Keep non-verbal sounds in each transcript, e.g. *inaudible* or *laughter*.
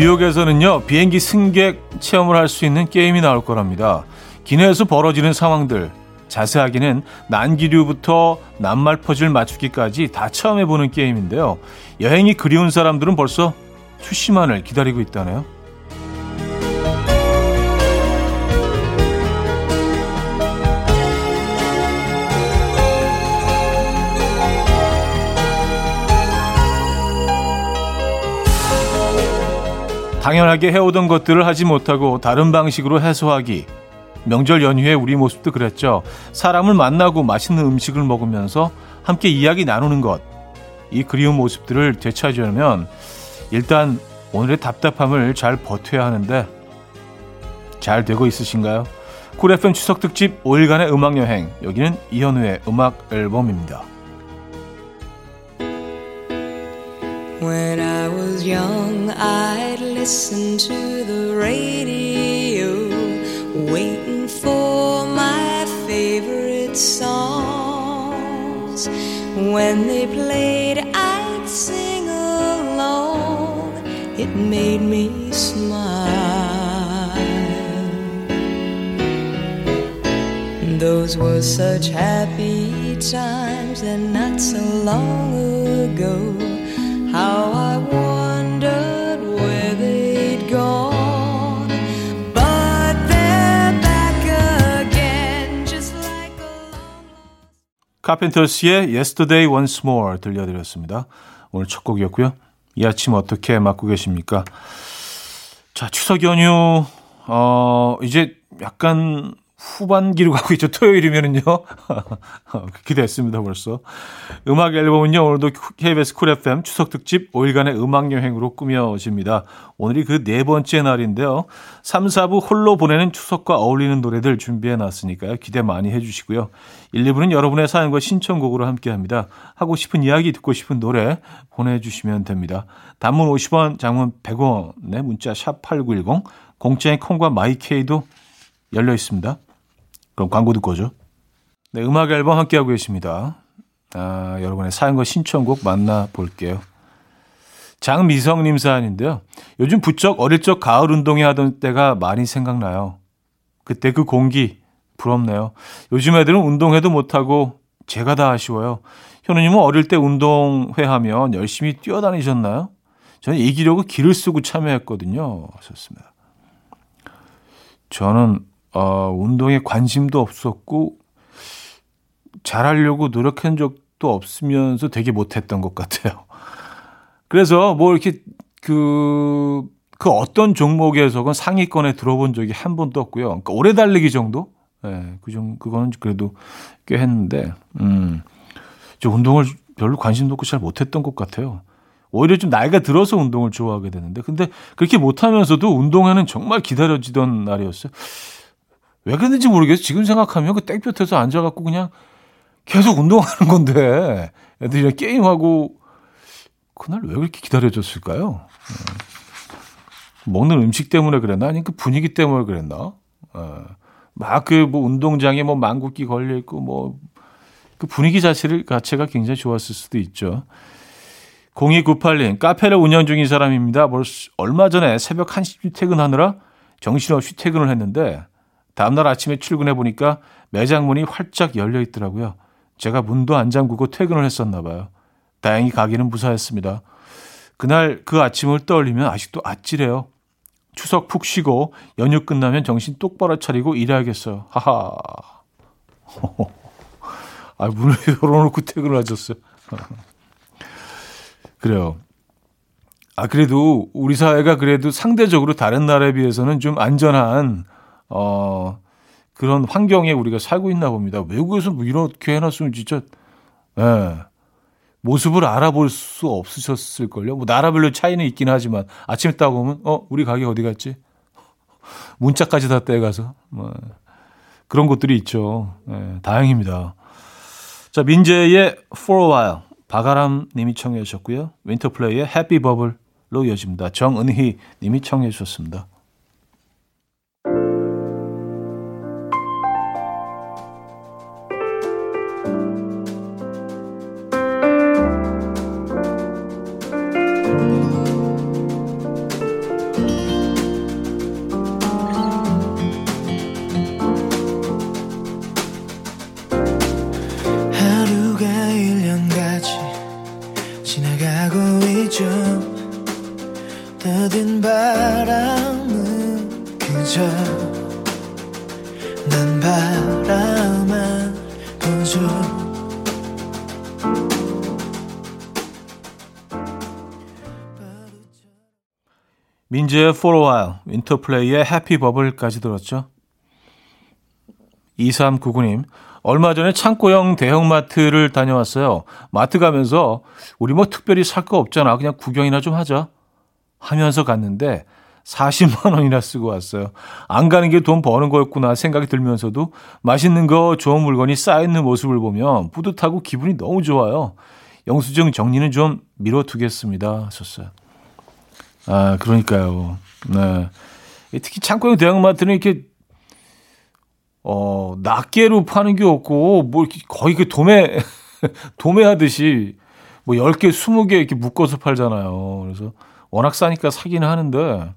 뉴욕에서는요, 비행기 승객 체험을 할 수 있는 게임이 나올 거랍니다. 기내에서 벌어지는 상황들, 자세하게는 난기류부터 낱말 퍼즐 맞추기까지 다 체험해보는 게임인데요. 여행이 그리운 사람들은 벌써 출시만을 기다리고 있다네요. 당연하게 해오던 것들을 하지 못하고 다른 방식으로 해소하기. 명절 연휴에 우리 모습도 그랬죠. 사람을 만나고 맛있는 음식을 먹으면서 함께 이야기 나누는 것. 이 그리운 모습들을 되찾으려면 일단 오늘의 답답함을 잘 버텨야 하는데 잘 되고 있으신가요? 쿨 FM 추석 특집 5일간의 음악 여행. 여기는 이현우의 음악 앨범입니다. When I was young, I'd listen to the radio, waiting for my favorite songs. When they played, I'd sing along. It made me smile. Those were such happy times, and not so long ago. How I 카펜터스의 Yesterday Once More 들려드렸습니다. 오늘 첫 곡이었고요. 이 아침 어떻게 맞고 계십니까? 자, 추석 연휴, 어, 이제 약간 후반기로 가고 있죠. 토요일이면은요. *laughs* 됐습니다, 벌써. 음악 앨범은요, 오늘도 KBS 쿨 FM 추석 특집 5일간의 음악 여행으로 꾸며집니다. 오늘이 그 네 번째 날인데요. 3, 4부 홀로 보내는 추석과 어울리는 노래들 준비해 놨으니까요. 기대 많이 해 주시고요. 1, 2부는 여러분의 사연과 신청곡으로 함께 합니다. 하고 싶은 이야기, 듣고 싶은 노래 보내주시면 됩니다. 단문 50원, 장문 100원의 문자 샵 8910, 공짜의 콩과 마이케이도 열려 있습니다. 그럼 광고 오죠. 네, 음악 앨범 함께하고 계십니다. 아, 여러분의 사연과 신청곡 만나볼게요. 장미성님 사연인데요. 요즘 부쩍 어릴 적 가을 운동회 하던 때가 많이 생각나요. 그때 그 공기 부럽네요. 요즘 애들은 운동회도 못하고 제가 다 아쉬워요. 현우님은 어릴 때 운동회 하면 열심히 뛰어다니셨나요? 저는 이기려고 길을 쓰고 참여했거든요. 하셨습니다. 저는 어, 운동에 관심도 없었고 잘하려고 노력한 적도 없으면서 되게 못했던 것 같아요. 그래서 뭐 이렇게 그, 그 어떤 종목에서건 상위권에 들어본 적이 한 번도 없고요. 그러니까 오래 달리기 정도? 예, 네, 그 정, 그거는 그래도 꽤 했는데, 음, 저 운동을 별로 관심도 없고 잘 못했던 것 같아요. 오히려 좀 나이가 들어서 운동을 좋아하게 되는데, 근데 그렇게 못하면서도 운동회는 정말 기다려지던 날이었어요. 왜 그랬는지 모르겠어요. 지금 생각하면 그 땡볕에서 앉아갖고 그냥 계속 운동하는 건데 애들이랑 게임하고 그날 왜 그렇게 기다려줬을까요? 네. 먹는 음식 때문에 그랬나? 아니면 그 분위기 때문에 그랬나? 네. 막그 뭐 운동장에 뭐 망국기 걸려 있고 뭐 그 분위기 자체를 자체가 굉장히 좋았을 수도 있죠. 0298님 카페를 운영 중인 사람입니다. 얼마 전에 새벽 1시 퇴근하느라 정신없이 퇴근을 했는데 다음날 아침에 출근해 보니까 매장 문이 활짝 열려 있더라고요. 제가 문도 안 잠그고 퇴근을 했었나 봐요. 다행히 가기는 무사했습니다. 그날 그 아침을 떠올리면 아직도 아찔해요. 추석 푹 쉬고 연휴 끝나면 정신 똑바로 차리고 일해야겠어요. 하하. *laughs* 아, 문을 *laughs* 열어놓고 퇴근을 하셨어요. *laughs* 그래요. 아, 그래도 우리 사회가 그래도 상대적으로 다른 나라에 비해서는 좀 안전한 어, 그런 환경에 우리가 살고 있나 봅니다. 외국에서 뭐 이렇게 해놨으면 진짜, 예. 모습을 알아볼 수 없으셨을걸요. 뭐 나라별로 차이는 있긴 하지만 아침에 딱 오면 어 우리 가게 어디 갔지? *laughs* 문자까지 다 떼가서 뭐 그런 것들이 있죠. 예, 다행입니다. 자 민재의 For a While 바가람 님이 청해 주셨고요. 윈터플레이의 Happy Bubble로 이어집니다. 정은희 님이 청해 주셨습니다. 민재의 For a While, 윈터플레이의 해피 버블까지 들었죠. 2399님, 얼마 전에 창고형 대형마트를 다녀왔어요. 마트 가면서 우리 뭐 특별히 살 거 없잖아. 그냥 구경이나 좀 하자. 하면서 갔는데 40만 원이나 쓰고 왔어요. 안 가는 게 돈 버는 거였구나 생각이 들면서도 맛있는 거 좋은 물건이 쌓여있는 모습을 보면 뿌듯하고 기분이 너무 좋아요. 영수증 정리는 좀 미뤄두겠습니다. 하셨어요. 아, 그러니까요. 네. 특히 창고형 대형마트는 이렇게 어, 낱개로 파는 게 없고, 뭐, 이렇게 거의 그 도매, *laughs* 도매하듯이, 뭐, 10개, 20개 이렇게 묶어서 팔잖아요. 그래서 워낙 싸니까 사기는 하는데,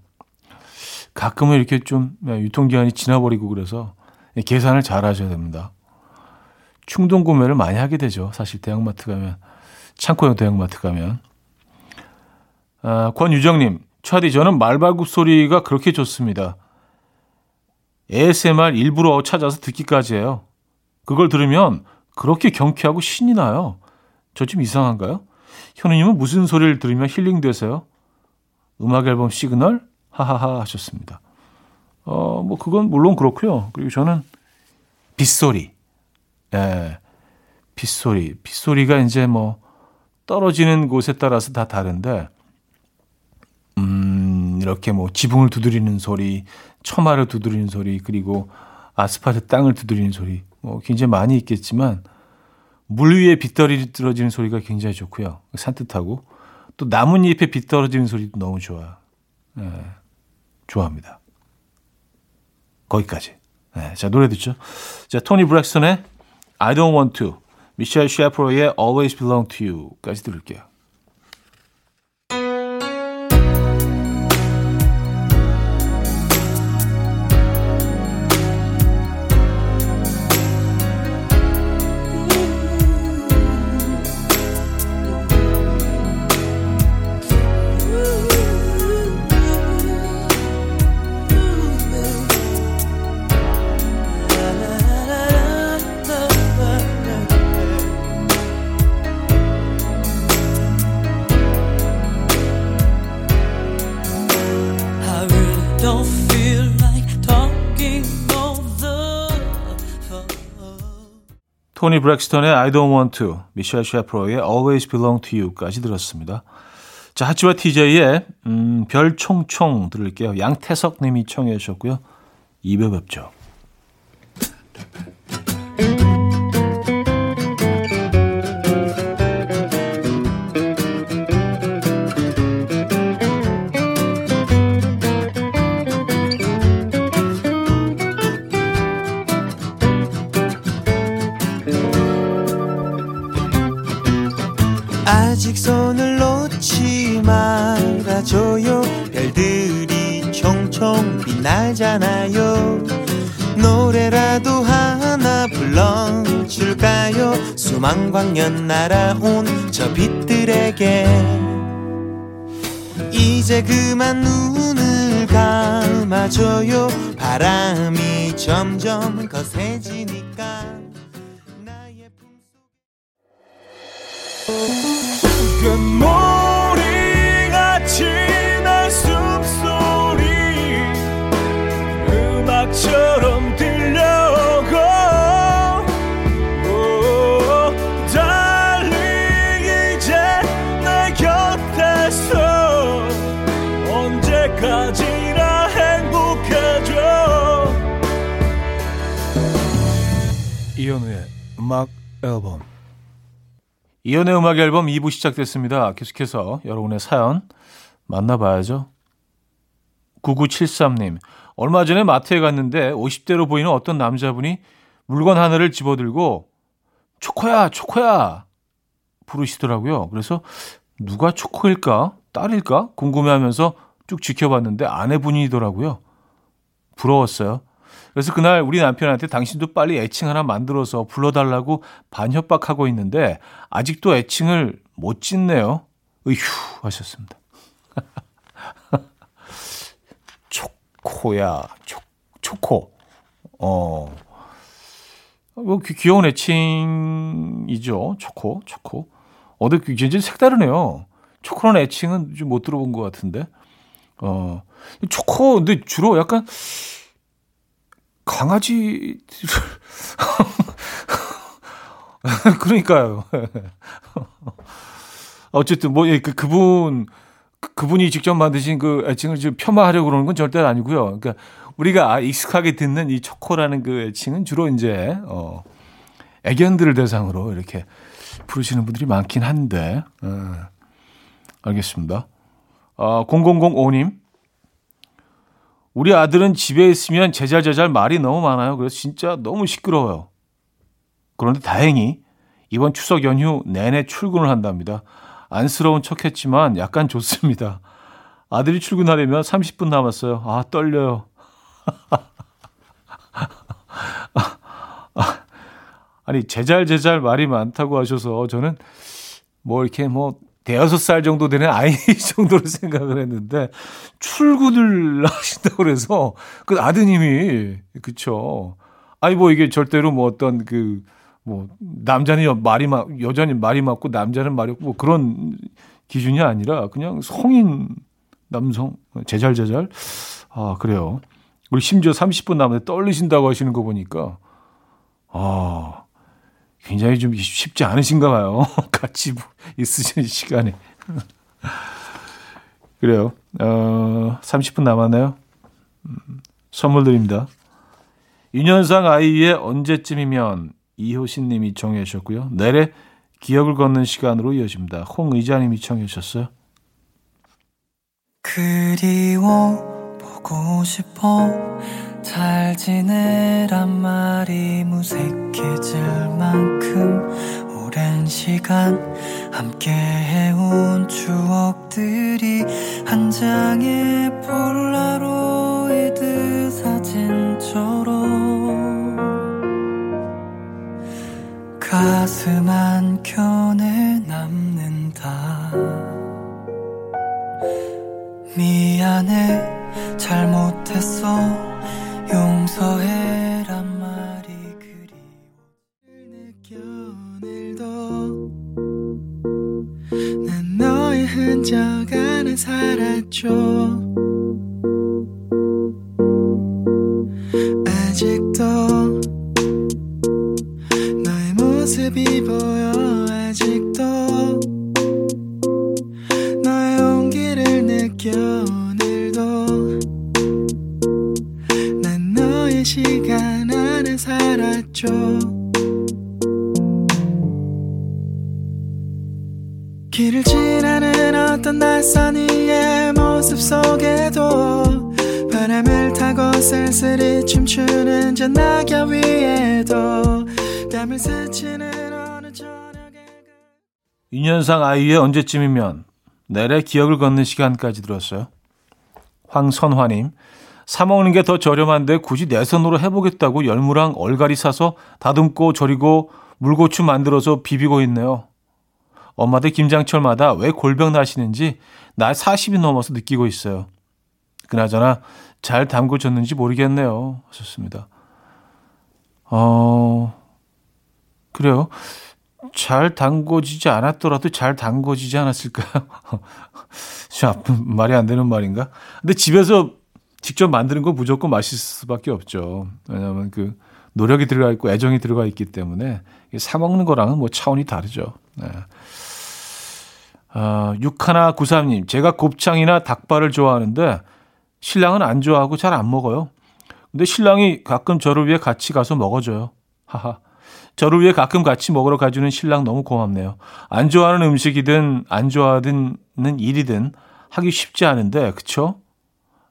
가끔은 이렇게 좀 네, 유통기한이 지나버리고 그래서 계산을 잘 하셔야 됩니다. 충동 구매를 많이 하게 되죠. 사실 대형마트 가면, 창고형 대형마트 가면. 아, 권유정님, 차디, 저는 말발굽 소리가 그렇게 좋습니다. ASMR 일부러 찾아서 듣기까지 해요. 그걸 들으면 그렇게 경쾌하고 신이 나요. 저 좀 이상한가요? 현우님은 무슨 소리를 들으면 힐링되세요? 음악 앨범 시그널? 하하하 하셨습니다. 어, 뭐, 그건 물론 그렇고요. 그리고 저는 빗소리. 예. 빗소리. 빗소리가 이제 뭐, 떨어지는 곳에 따라서 다 다른데, 음, 이렇게 뭐, 지붕을 두드리는 소리, 처마를 두드리는 소리 그리고 아스팔트 땅을 두드리는 소리 뭐 굉장히 많이 있겠지만 물 위에 빗 떨어지는 소리가 굉장히 좋고요. 산뜻하고 또 나뭇잎에 빗 떨어지는 소리도 너무 좋아요. 네, 좋아합니다. 거기까지. 네, 자 노래 듣죠. 자 토니 브렉슨의 I Don't Want To, 미셸 셰프로의 Always Belong To You까지 들을게요. 토니 브렉스턴의 I Don't Want To, 미셸 셰프로의 Always Belong To You까지 들었습니다. 자, 하치와 TJ의 음, 별총총 들을게요. 양태석 님이 청해 주셨고요. 입에 뵙죠. 수만 광년 날아온 저 빛들에게. 이제 그만 눈을 감아줘요. 바람이 점점 거세지니 이현우의 음악 앨범 이연의 음악 앨범 2부 시작됐습니다. 계속해서 여러분의 사연 만나봐야죠. 9973님, 얼마 전에 마트에 갔는데 50대로 보이는 어떤 남자분이 물건 하나를 집어들고 초코야, 초코야 부르시더라고요. 그래서 누가 초코일까? 딸일까? 궁금해하면서 쭉 지켜봤는데 아내분이더라고요. 부러웠어요. 그래서 그날 우리 남편한테 당신도 빨리 애칭 하나 만들어서 불러달라고 반협박하고 있는데 아직도 애칭을 못 짓네요. 으휴 하셨습니다. 초코야, 초, 초코. 어, 뭐 귀여운 애칭이죠. 초코, 초코. 어, 근데 굉장히 색다르네요. 초코라는 애칭은 좀 못 들어본 것 같은데. 어, 초코, 근데 주로 약간 강아지 *laughs* 그러니까요. 어쨌든 뭐그 그분 그, 그분이 직접 만드신 그 애칭을 지금 폄하하려고 그러는 건 절대 아니고요. 그러니까 우리가 익숙하게 듣는 이 초코라는 그 애칭은 주로 이제 어 애견들을 대상으로 이렇게 부르시는 분들이 많긴 한데. 어, 알겠습니다. 어, 0005님. 우리 아들은 집에 있으면 제잘제잘 말이 너무 많아요. 그래서 진짜 너무 시끄러워요. 그런데 다행히 이번 추석 연휴 내내 출근을 한답니다. 안쓰러운 척 했지만 약간 좋습니다. 아들이 출근하려면 30분 남았어요. 아, 떨려요. *laughs* 아니, 제잘제잘 말이 많다고 하셔서 저는 뭐 이렇게 뭐 대여섯 살 정도 되는 아이 *laughs* 정도로 생각을 했는데 출근을 *laughs* 하신다고 그래서 그 아드님이 그쵸. 아니 뭐 이게 절대로 뭐 어떤 그 뭐 남자는 말이 막 여자는 말이 많고 남자는 말이 없고 뭐 그런 기준이 아니라 그냥 성인 남성 제잘 제잘 아 그래요. 우리 심지어 30분 남았는데 떨리신다고 하시는 거 보니까 아 굉장히 좀 쉽지 않으신가 봐요. *laughs* 같이 있으신 시간에. 그래요. 어, 30분 남았나요? 음, 선물 드립니다. 유년상 아이의 언제쯤이면 이효신 님이 청해 주셨고요. 내래 기억을 걷는 시간으로 이어집니다. 홍의자 님이 청해 주셨어요. 그리워 보고 싶어 잘 지내란 말이 무색해질 만큼 오랜 시간 함께 해온 추억들이 한 장의 폴라로이드 사진처럼 가슴 한켠에 남는다. 미안해 잘못했어 용서해 흔적 안에 살았죠 아직도 너의 모습이 보여. 아직도 낙엽 위에도 땀을 스치는 어느 저녁에 유년상 아이의 언제쯤이면 내래 기억을 걷는 시간까지 들었어요. 황선화님, 사 먹는 게 더 저렴한데 굳이 내 손으로 해보겠다고 열무랑 얼갈이 사서 다듬고 절이고 물고추 만들어서 비비고 있네요. 엄마들 김장철마다 왜 골병 나시는지 나 40이 넘어서 느끼고 있어요. 그나저나 잘 담궈졌는지 모르겠네요. 하셨습니다. 어, 그래요. 잘 담궈지지 않았더라도 잘 담궈지지 않았을까요? *laughs* 참, 말이 안 되는 말인가? 근데 집에서 직접 만드는 건 무조건 맛있을 수밖에 없죠. 왜냐하면 그 노력이 들어가 있고 애정이 들어가 있기 때문에 사 먹는 거랑은 뭐 차원이 다르죠. 네. 아, 6193님, 제가 곱창이나 닭발을 좋아하는데 신랑은 안 좋아하고 잘 안 먹어요. 근데 신랑이 가끔 저를 위해 같이 가서 먹어줘요. 하하. 저를 위해 가끔 같이 먹으러 가주는 신랑 너무 고맙네요. 안 좋아하는 음식이든 안 좋아하는 일이든 하기 쉽지 않은데, 그쵸?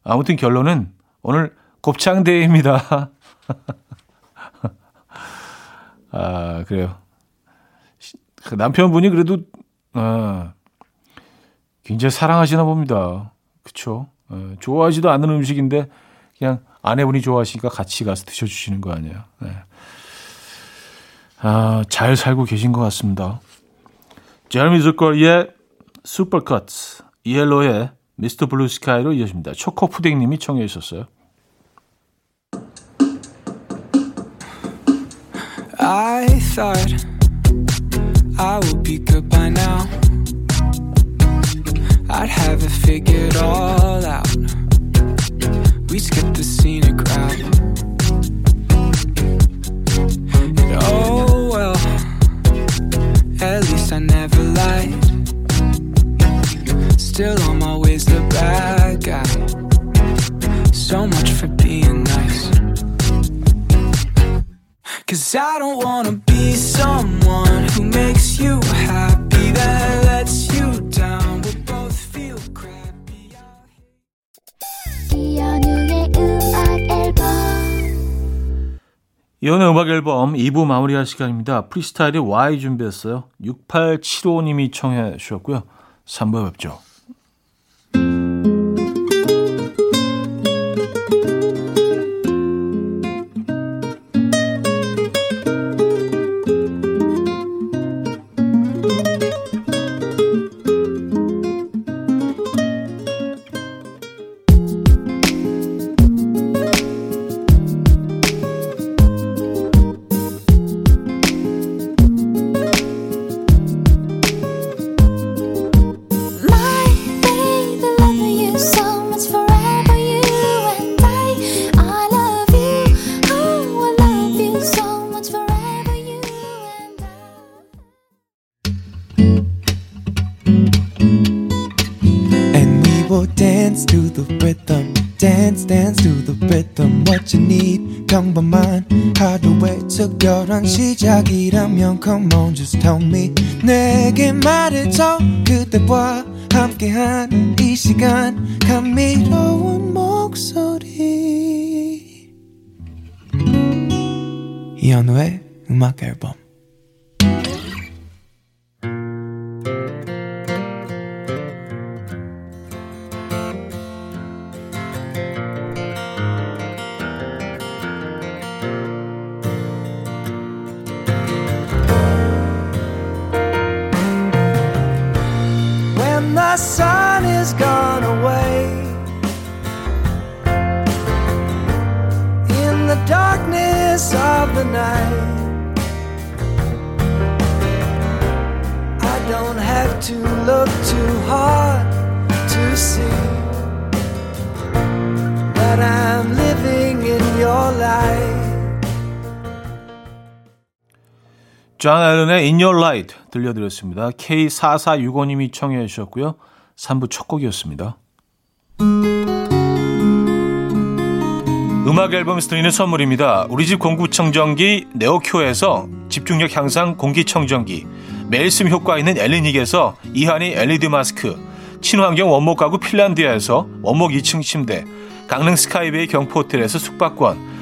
아무튼 결론은 오늘 곱창대회입니다. *laughs* 아, 그래요. 그 남편분이 그래도, 아, 굉장히 사랑하시나 봅니다. 그쵸? 아, 좋아하지도 않는 음식인데, 그냥 아내분이 좋아하시니까 같이 가서 드셔주시는 거 아니에요. 네. 아, 잘 살고 계신 것 같습니다. 제르미 zucker의 슈퍼컷 이엘로의 미스터 블루 스카이로 이어집니다. 초코 푸딩님이 청해 주셨어요. I thought I would be good by now. I'd have it figured all out. We skipped the scenic route. And oh well, at least I never lied. Still I'm always the bad guy. So much for being nice. Cause I don't wanna be someone who makes you happy, then 이연우의 음악 앨범 2부 마무리할 시간입니다. 프리스타일의 Y 준비했어요. 6875님이 청해 주셨고요. 3부에 뵙죠. 하루의 특별한 시작이라면 Come on just tell me. 내게 말해줘. 그대와 함께한 이 시간. 감미로운 목소리. 이현우의 음악 앨범 my son is gone away. In the darkness of the night, I don't have to look too hard to see that I'm. 존 앨런의 In Your Light 들려드렸습니다. K4465님이 청해 주셨고요. 3부 첫 곡이었습니다. 음악 앨범에서 드리는 선물입니다. 우리 집 공기청정기 네오큐에서 집중력 향상 공기청정기 매일 씀 효과 있는 엘리닉에서 이하니 LED 마스크 친환경 원목 가구 핀란드에서 원목 2층 침대 강릉 스카이베이 경포호텔에서 숙박권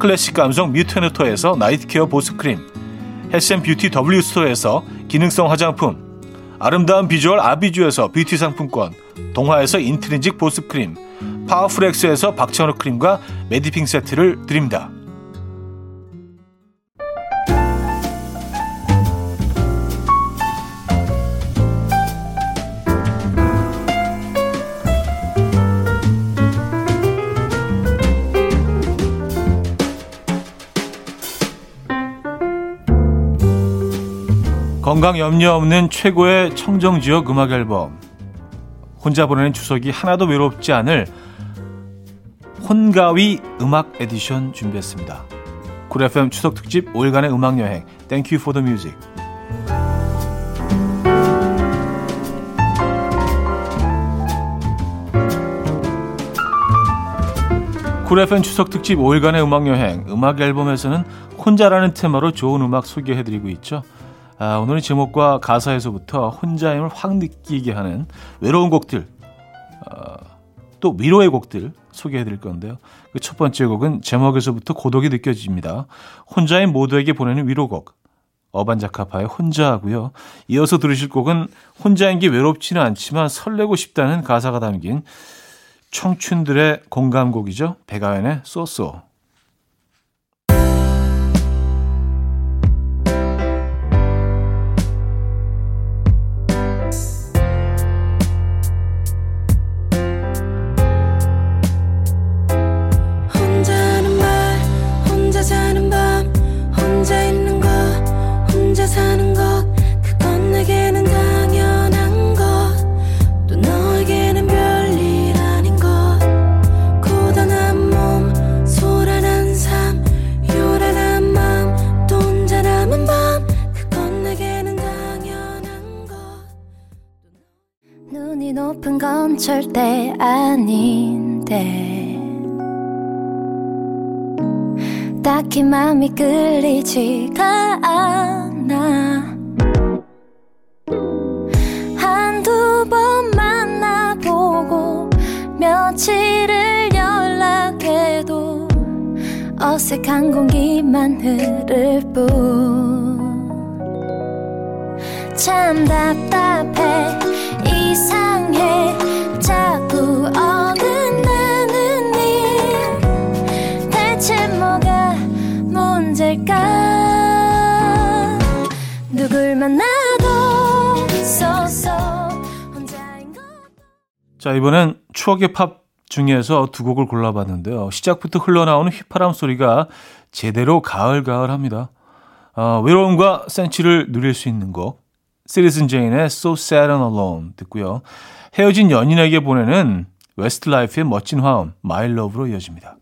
클래식 감성 뮤테너토에서 night care 보습크림, 헬스앤뷰티 W스토어에서 기능성 화장품, 아름다운 비주얼 아비주에서 뷰티 상품권, 동화에서 인트리직 보습크림, 파워풀엑스에서 박찬호 크림과 메디핑 세트를 드립니다. 건강 염려 없는 최고의 청정지역 음악 앨범. 혼자 보내는 추석이 하나도 외롭지 않을 혼가위 음악 에디션 준비했습니다. 쿨 FM 추석 특집 5일간의 음악 여행. For the music. 쿨 FM 추석 특집 5일간의 음악 여행. 음악 앨범에서는 혼자라는 테마로 좋은 음악 소개해드리고 있죠. 아, 오늘은 제목과 가사에서부터 혼자임을 확 느끼게 하는 외로운 곡들, 어, 또 위로의 곡들 소개해 드릴 건데요. 그 첫 번째 곡은 제목에서부터 고독이 느껴집니다. 혼자인 모두에게 보내는 위로곡. 어반자카파의 혼자하고요. 이어서 들으실 곡은 혼자인 게 외롭지는 않지만 설레고 싶다는 가사가 담긴 청춘들의 공감곡이죠. 백아연의 쏘쏘. 절대 아닌데. 딱히 마음이 끌리지가 않아. 한두 번 만나보고 며칠을 연락해도 어색한 공기만 흐를 뿐. 참 답답해 이상해 자꾸 어긋나는 일 대체 뭐가 문제일까 누굴 만나도 쏘쏘 혼자인 것 자, 이번엔 추억의 팝 중에서 두 곡을 골라봤는데요. 시작부터 흘러나오는 휘파람 소리가 제대로 가을가을합니다. 어, 외로움과 센치를 누릴 수 있는 곡. 시리슨 제인의 So Sad and Alone 듣고요. 헤어진 연인에게 보내는 웨스트라이프의 멋진 화음 My Love로 이어집니다.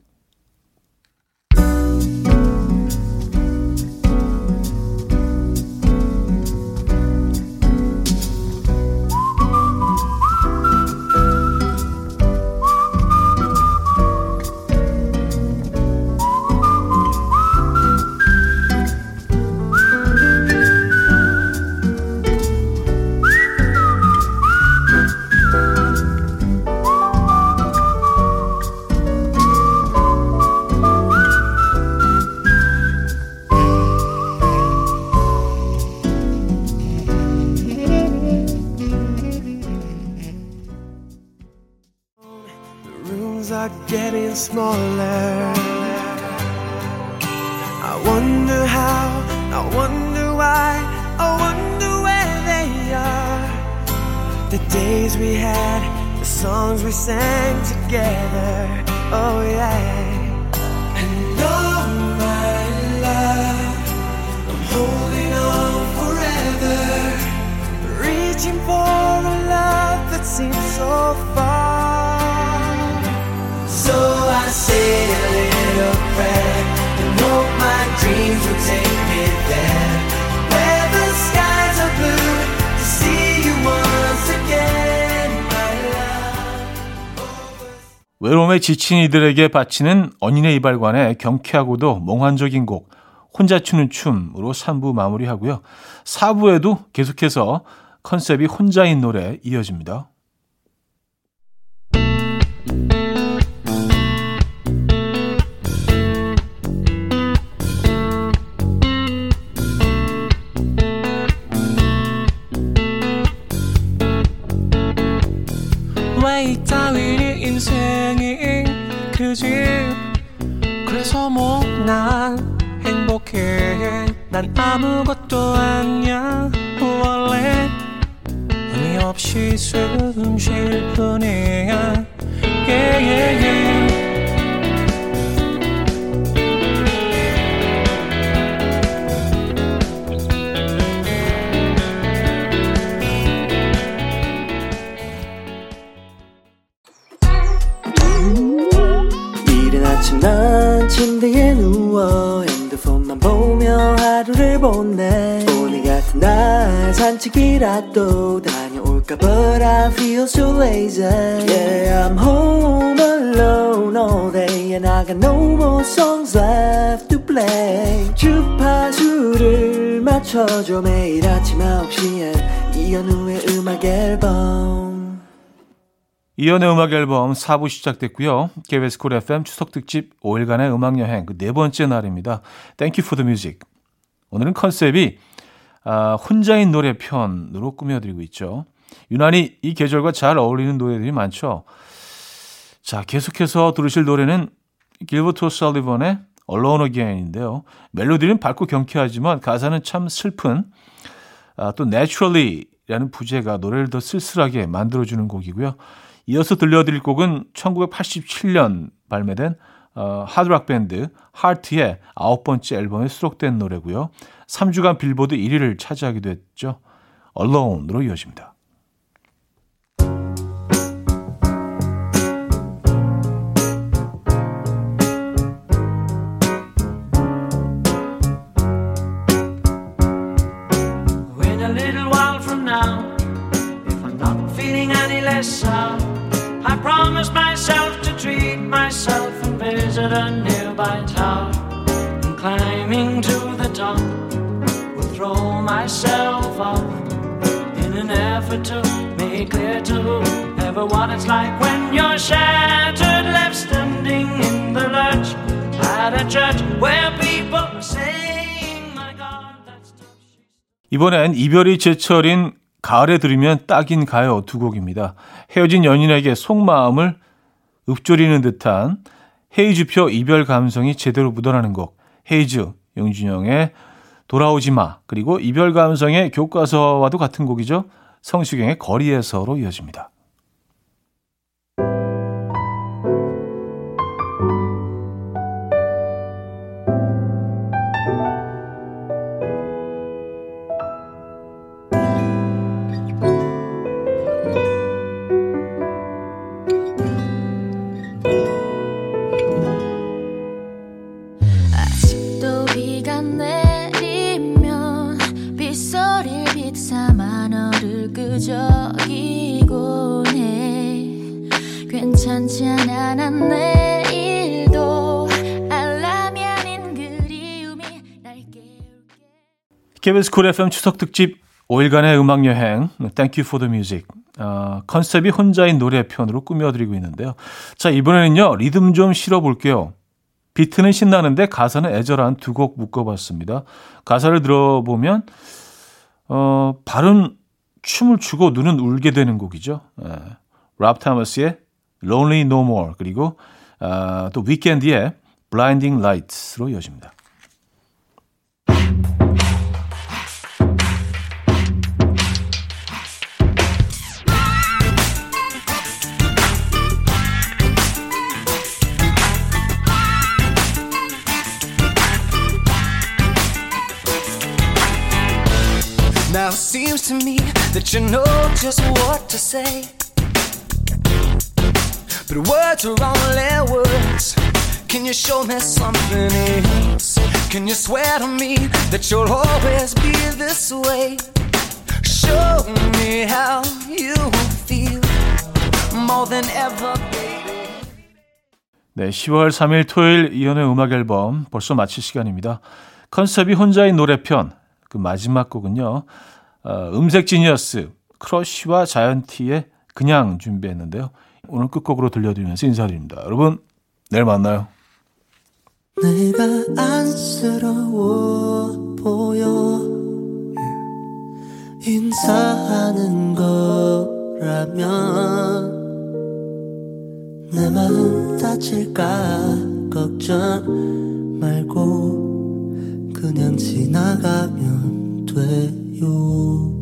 Are getting smaller. I wonder how, I wonder why, I wonder where they are. The days we had, the songs we sang together. Oh, yeah. And oh, my love, I'm holding on forever. Reaching for a love that seems so 외로움에 지친 이들에게 바치는 언니네 이발관의 경쾌하고도 몽환적인 곡 혼자 추는 춤으로 3부 마무리하고요. 4부에도 계속해서 컨셉이 혼자인 노래 이어집니다. 난 행복해. 난 아무것도 아니야. 원래 의미 없이 숨쉴 뿐이야. Yeah, yeah, yeah. 하루를 보내 오늘 같은 날 산책이라도 다녀올까 But I feel so lazy Yeah I'm home alone all day And I got no more songs left to play 주파수를 맞춰줘 매일 아침 9시에 이현우의 음악 앨범 이연의 음악 앨범 4부 시작됐고요. KBS 쿨 FM 추석 특집 5일간의 음악 여행 그 네 번째 날입니다. Thank you for the music. 오늘은 컨셉이 아, 혼자인 노래 편으로 꾸며드리고 있죠. 유난히 이 계절과 잘 어울리는 노래들이 많죠. 자, 계속해서 들으실 노래는 길버트 설리번의 Alone Again인데요. 멜로디는 밝고 경쾌하지만 가사는 참 슬픈 아, 또 Naturally라는 부제가 노래를 더 쓸쓸하게 만들어주는 곡이고요. 이어서 들려드릴 곡은 1987년 발매된 어, 하드락 밴드 하트의 아홉 번째 앨범에 수록된 노래고요. 3주간 빌보드 1위를 차지하기도 했죠. Alone으로 이어집니다. 이번엔 이별이 제철인 가을에 들으면 딱인 가요 두 곡입니다. 헤어진 연인에게 속마음을 읊조리는 듯한 헤이즈표 이별 감성이 제대로 묻어나는 곡 헤이즈 영준영의 돌아오지 마 그리고 이별 감성의 교과서와도 같은 곡이죠. 성시경의 거리에서로 이어집니다. KBS 쿨 FM 추석 특집 5일간의 음악 여행 Thank you for the music 어, 컨셉이 혼자인 노래 편으로 꾸며드리고 있는데요. 자 이번에는요 리듬 좀 실어볼게요. 비트는 신나는데 가사는 애절한 두 곡 묶어봤습니다. 가사를 들어보면 어, 발은 춤을 추고 눈은 울게 되는 곡이죠. 예. 랍 타머스의 Lonely No More 그리고 아, 또 위켄드의 Blinding Lights로 이어집니다. To me that you know just what to say. But words are only words. Can you show me something else? Can you swear to me that you'll always be this way? Show me how you feel more than ever, baby. 네, 10월 3일 토요일 이연의 음악 앨범 벌써 마칠 시간입니다. 컨셉이 혼자인 노래편 그 마지막 곡은요. 어, 음색 지니어스 크러쉬와 자이언티의 그냥 준비했는데요. 오늘 끝곡으로 들려드리면서 인사드립니다. 여러분 내일 만나요. 내가 안쓰러워 보여 인사하는 거라면 내 마음 다칠까 걱정 말고 그냥 지나가면 돼 요